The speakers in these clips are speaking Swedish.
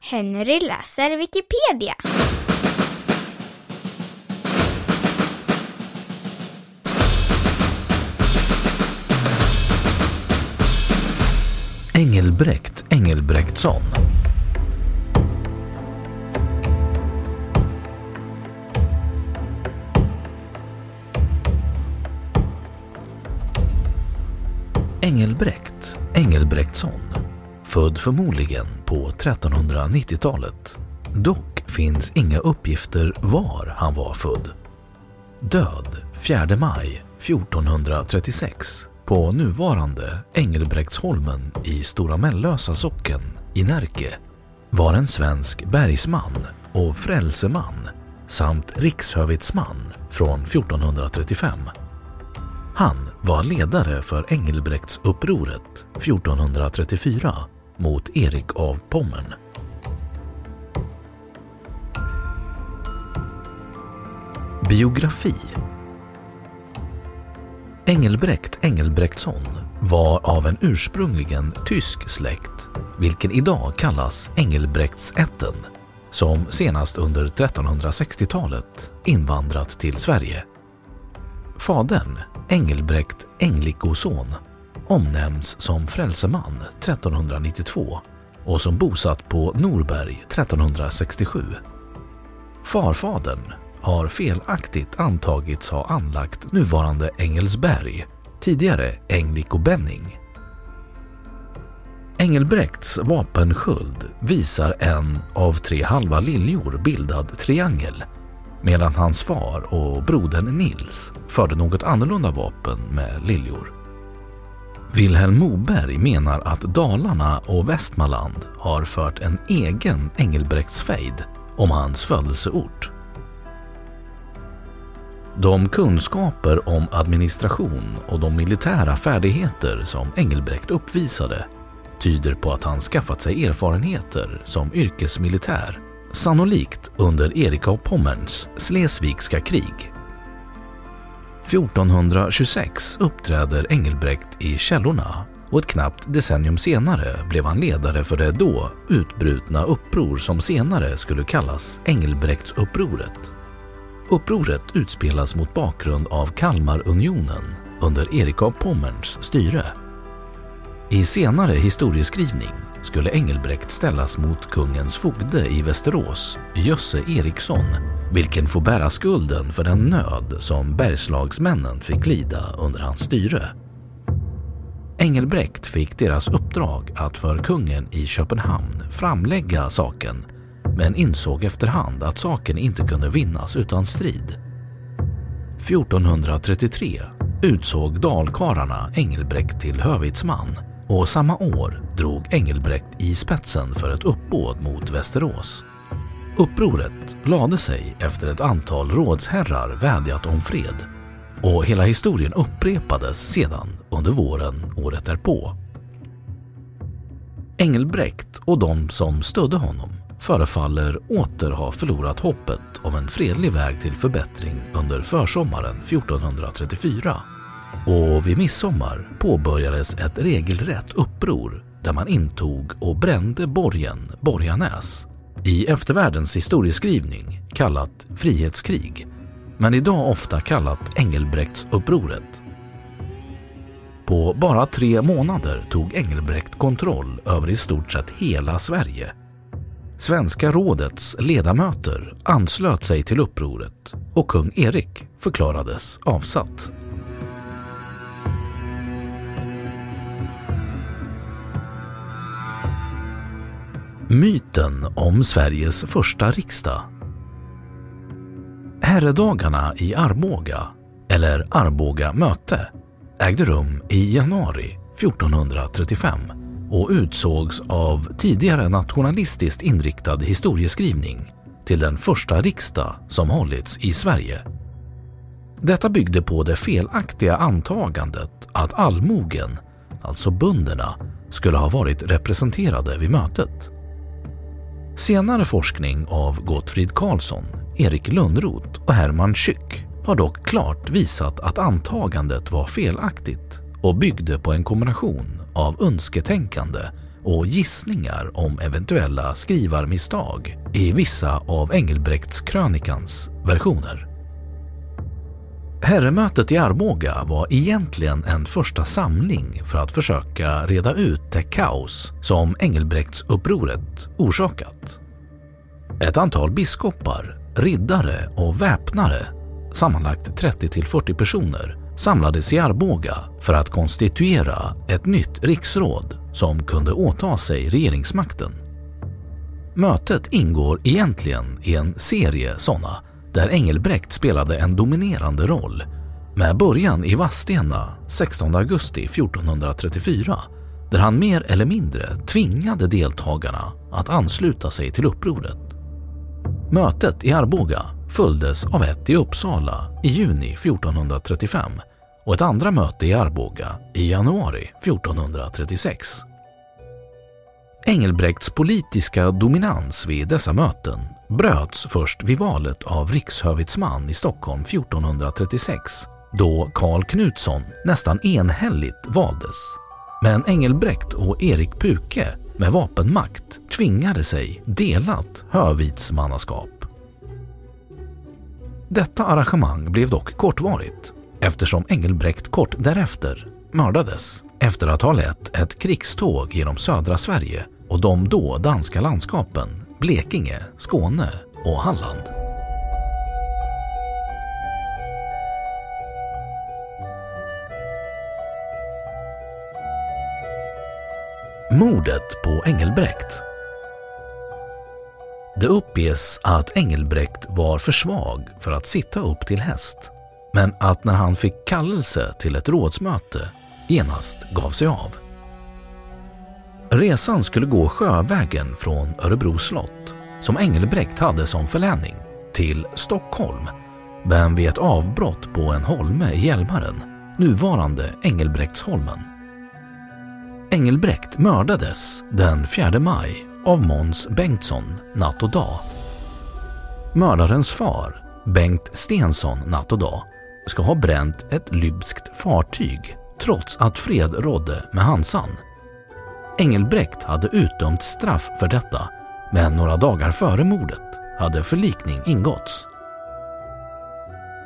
Henry läser Wikipedia. Engelbrekt Engelbrektsson Engelbrekt Engelbrektsson Född förmodligen på 1390-talet. Dock finns inga uppgifter var han var född. Död 4 maj 1436 på nuvarande Engelbrektsholmen i Stora Mellösa socken i Närke var en svensk bergsman och frälseman samt rikshövitsman från 1435. Han var ledare för Engelbrektsupproret 1434 mot Erik av Pommern. Biografi Engelbrekt Engelbrektsson var av en ursprungligen tysk släkt, vilken idag kallas Engelbrektsätten, som senast under 1360-talet invandrat till Sverige. Fadern, Engelbrekt Englikoson, omnämns som frälseman 1392 och som bosatt på Norberg 1367. Farfadern har felaktigt antagits ha anlagt nuvarande Engelsberg, tidigare Englikobenning. Engelbrekts vapensköld visar en av tre halva liljor bildad triangel medan hans far och brodern Nils förde något annorlunda vapen med liljor. Vilhelm Moberg menar att Dalarna och Västmanland har fört en egen Engelbrektsfejd om hans födelseort. De kunskaper om administration och de militära färdigheter som Engelbrekt uppvisade tyder på att han skaffat sig erfarenheter som yrkesmilitär, sannolikt under Erik av Pommerns Slesvigska krig. 1426 uppträder Engelbrekt i källorna och ett knappt decennium senare blev han ledare för det då utbrutna uppror som senare skulle kallas Engelbrektsupproret. Upproret utspelas mot bakgrund av Kalmarunionen under Erik av Pommerns styre. I senare historieskrivning skulle Engelbrekt ställas mot kungens fogde i Västerås, Jösse Eriksson, vilken får bära skulden för den nöd som Bergslagsmännen fick lida under hans styre. Engelbrekt fick deras uppdrag att för kungen i Köpenhamn framlägga saken men insåg efterhand att saken inte kunde vinnas utan strid. 1433 utsåg dalkarlarna Engelbrekt till hövitsman och samma år drog Engelbrekt i spetsen för ett uppbåd mot Västerås. Upproret lade sig efter ett antal rådsherrar vädjat om fred och hela historien upprepades sedan under våren året därpå. Engelbrekt och de som stödde honom förefaller åter ha förlorat hoppet om en fredlig väg till förbättring under försommaren 1434. Och vid midsommar påbörjades ett regelrätt uppror där man intog och brände borgen Borganäs i eftervärldens historieskrivning kallat frihetskrig, men idag ofta kallat Engelbrektsupproret. På bara tre månader tog Engelbrekt kontroll över i stort sett hela Sverige. Svenska rådets ledamöter anslöt sig till upproret och kung Erik förklarades avsatt. Myten om Sveriges första riksdag. Herredagarna i Arboga, eller Arboga möte, ägde rum i januari 1435 och utsågs av tidigare nationalistiskt inriktad historieskrivning till den första riksdag som hållits i Sverige. Detta byggde på det felaktiga antagandet att allmogen, alltså bönderna, skulle ha varit representerade vid mötet. Senare forskning av Gottfrid Karlsson, Erik Lönnroth och Herman Schück har dock klart visat att antagandet var felaktigt och byggde på en kombination av önsketänkande och gissningar om eventuella skrivarmisstag i vissa av Engelbrekts krönikans versioner. Herremötet i Arboga var egentligen en första samling för att försöka reda ut det kaos som Engelbrektsupproret orsakat. Ett antal biskopar, riddare och väpnare, sammanlagt 30-40 personer, samlades i Arboga för att konstituera ett nytt riksråd som kunde åta sig regeringsmakten. Mötet ingår egentligen i en serie sådana där Engelbrekt spelade en dominerande roll med början i Vadstena 16 augusti 1434 där han mer eller mindre tvingade deltagarna att ansluta sig till upproret. Mötet i Arboga följdes av ett i Uppsala i juni 1435 och ett andra möte i Arboga i januari 1436. Engelbrekts politiska dominans vid dessa möten bröts först vid valet av rikshövitsman i Stockholm 1436 då Karl Knutsson nästan enhälligt valdes. Men Engelbrekt och Erik Puke med vapenmakt tvingade sig delat hövitsmannaskap. Detta arrangemang blev dock kortvarigt eftersom Engelbrekt kort därefter mördades efter att ha lett ett krigståg genom södra Sverige och de då danska landskapen Blekinge, Skåne och Halland. Mordet på Engelbrekt Det uppges att Engelbrekt var för svag för att sitta upp till häst, men att när han fick kallelse till ett rådsmöte genast gav sig av. Resan skulle gå sjövägen från Örebro slott, som Engelbrekt hade som förläning, till Stockholm, men vid ett avbrott på en holme i Hjälmaren, nuvarande Engelbrektsholmen. Engelbrekt mördades den 4 maj av Måns Bengtsson natt och dag. Mördarens far, Bengt Stensson natt och dag, ska ha bränt ett lybskt fartyg trots att fred rådde med Hansan. Engelbrekt hade utdömt straff för detta, men några dagar före mordet hade förlikning ingåtts.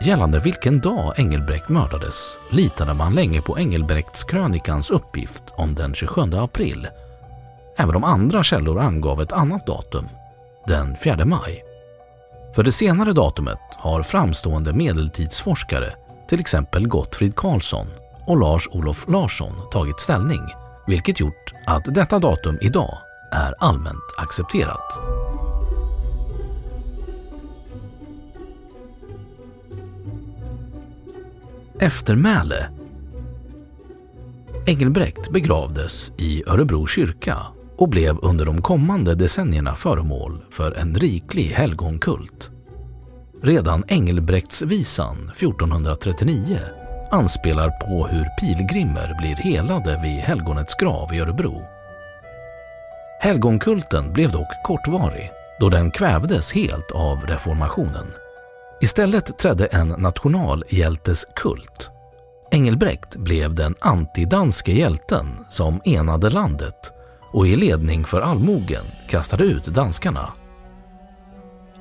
Gällande vilken dag Engelbrekt mördades litade man länge på Engelbrektskrönikans uppgift om den 27 april, även om andra källor angav ett annat datum, den 4 maj. För det senare datumet har framstående medeltidsforskare, till exempel Gottfrid Karlsson och Lars-Olof Larsson tagit ställning vilket gjort att detta datum idag är allmänt accepterat. Eftermäle Engelbrekt begravdes i Örebro kyrka och blev under de kommande decennierna föremål för en riklig helgonkult. Redan Engelbrektsvisan 1439 anspelar på hur pilgrimer blir helade vid helgonets grav i Örebro. Helgonkulten blev dock kortvarig då den kvävdes helt av reformationen. Istället trädde en nationalhjälteskult. Engelbrekt blev den antidanske hjälten som enade landet och i ledning för allmogen kastade ut danskarna.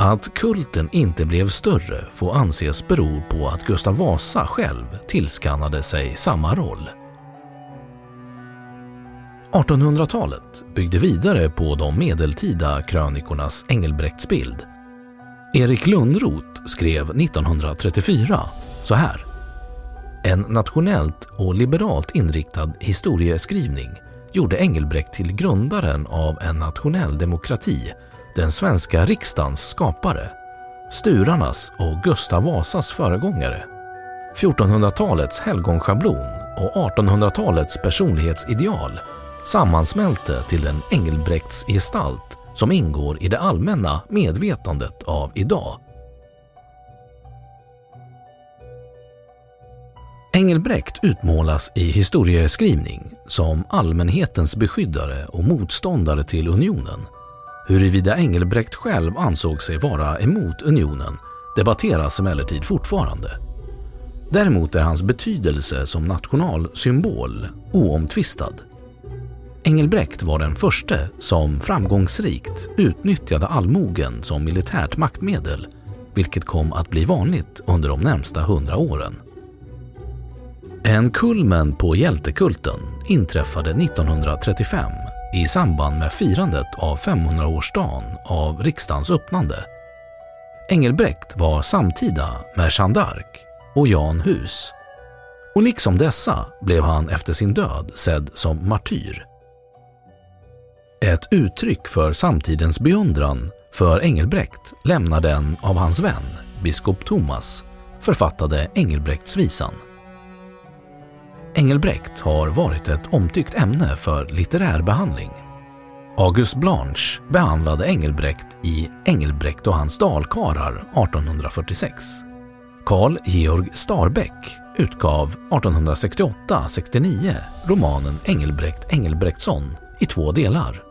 Att kulten inte blev större får anses bero på att Gustav Vasa själv tillskannade sig samma roll. 1800-talet byggde vidare på de medeltida krönikornas Engelbrektsbild. Erik Lönnroth skrev 1934 så här. En nationellt och liberalt inriktad historieskrivning gjorde Engelbrekt till grundaren av en nationell demokrati, den svenska riksdagens skapare, Sturarnas och Gustav Vasas föregångare. 1400-talets helgonschablon och 1800-talets personlighetsideal sammansmälte till den Engelbrekts gestalt som ingår i det allmänna medvetandet av idag. Engelbrekt utmålas i historieskrivning som allmänhetens beskyddare och motståndare till unionen. Huruvida Engelbrekt själv ansåg sig vara emot unionen debatteras emellertid fortfarande. Däremot är hans betydelse som nationalsymbol oomtvistad. Engelbrekt var den första som framgångsrikt utnyttjade allmogen som militärt maktmedel, vilket kom att bli vanligt under de närmsta hundra åren. En kulmen på hjältekulten inträffade 1935 i samband med firandet av 500-årsdagen av riksdagens öppnande. Engelbrekt var samtida med Jeanne d'Arc och Jan Hus. Och liksom dessa blev han efter sin död sedd som martyr. Ett uttryck för samtidens beundran för Engelbrekt lämnar den av hans vän, biskop Thomas, författade Engelbrektsvisan. Engelbrekt har varit ett omtyckt ämne för litterär behandling. August Blanche behandlade Engelbrekt i Engelbrekt och hans dalkarar 1846. Carl Georg Starbeck utgav 1868-69 romanen Engelbrekt Engelbrektsson i två delar.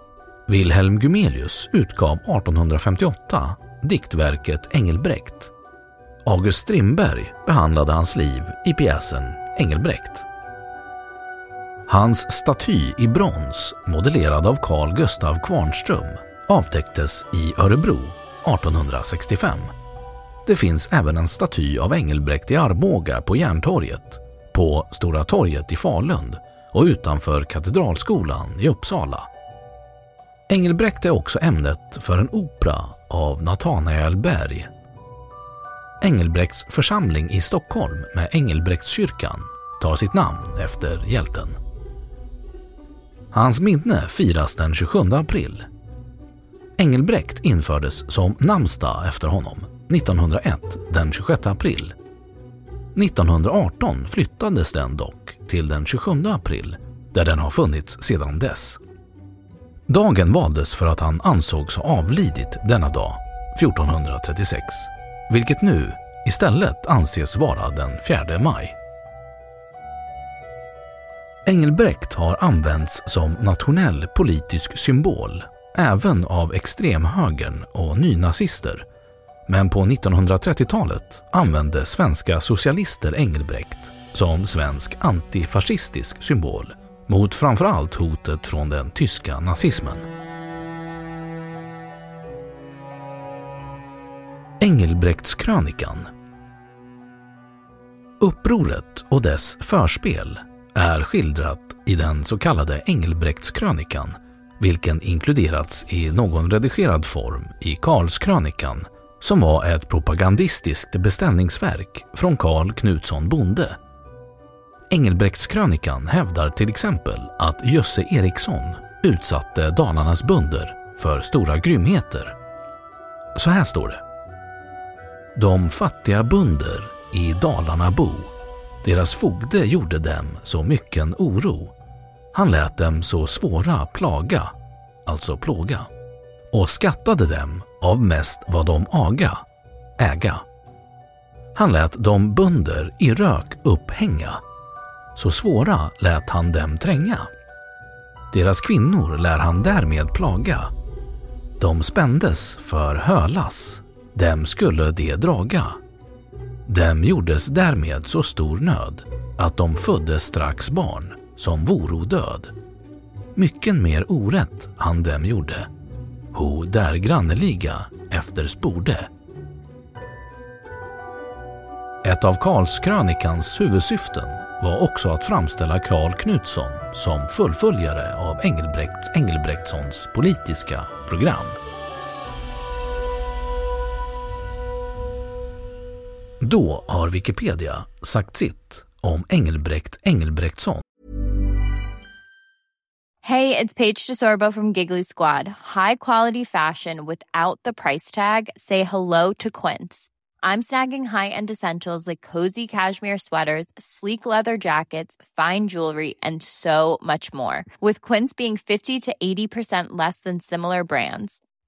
Wilhelm Gumelius utgav 1858 diktverket Engelbrekt. August Strindberg behandlade hans liv i pjäsen Engelbrekt. Hans staty i brons, modellerad av Carl Gustav Kvarnström, avtäcktes i Örebro 1865. Det finns även en staty av Engelbrekt i Arboga på Järntorget, på Stora torget i Falun och utanför Katedralskolan i Uppsala. Engelbrekt är också ämnet för en opera av Nathanael Berg. Engelbrekts församling i Stockholm med Engelbrektskyrkan tar sitt namn efter hjälten. Hans minne firas den 27 april. Engelbrekt infördes som namnsdag efter honom 1901 den 26 april. 1918 flyttades den dock till den 27 april där den har funnits sedan dess. Dagen valdes för att han ansågs ha avlidit denna dag 1436, vilket nu istället anses vara den 4 maj. Engelbrekt har använts som nationell politisk symbol även av extremhögern och nynazister. Men på 1930-talet använde svenska socialister Engelbrekt som svensk antifascistisk symbol mot framförallt hotet från den tyska nazismen. Engelbrektskrönikan Upproret och dess förspel är skildrat i den så kallade Engelbrektskrönikan, vilken inkluderats i någon redigerad form i Karlskrönikan, som var ett propagandistiskt beställningsverk från Karl Knutsson Bonde. Engelbrektskrönikan hävdar till exempel att Jösse Eriksson utsatte Dalarnas bönder för stora grymheter. Så här står det. De fattiga bönder i Dalarna bo deras fogde gjorde dem så mycken oro. Han lät dem så svåra plaga, alltså plåga, och skattade dem av mest vad de aga, äga. Han lät de bönder i rök upphänga, så svåra lät han dem tränga. Deras kvinnor lär han därmed plaga. De spändes för hölas, dem skulle de draga. Dem gjordes därmed så stor nöd att de födde strax barn som voro död. Mycken mer orätt han dem gjorde, ho där granneliga efter sporde.” Ett av Karlskrönikans huvudsyften var också att framställa Karl Knutsson som fullföljare av Engelbrekts Engelbrektssons politiska program. Då har Wikipedia sagt sitt om Engelbrekt Engelbrektsson. Hey, it's Paige DeSorbo from Giggly Squad. High quality fashion without the price tag. Say hello to Quince. I'm snagging high-end essentials like cozy cashmere sweaters, sleek leather jackets, fine jewelry, and so much more. With Quince being 50 to 80% less than similar brands.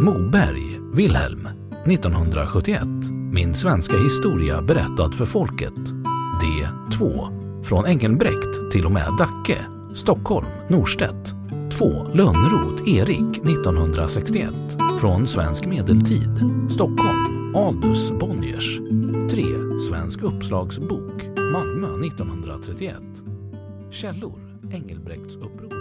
Moberg, Wilhelm, 1971. Min svenska historia berättad för folket. D. 2. Från Engelbrekt till och med Dacke, Stockholm, Norstedt. 2. Lönnroth, Erik, 1961. Från Svensk medeltid, Stockholm, Aldus Bonniers. 3. Svensk uppslagsbok, Malmö 1931. Källor, Engelbrekts uppror.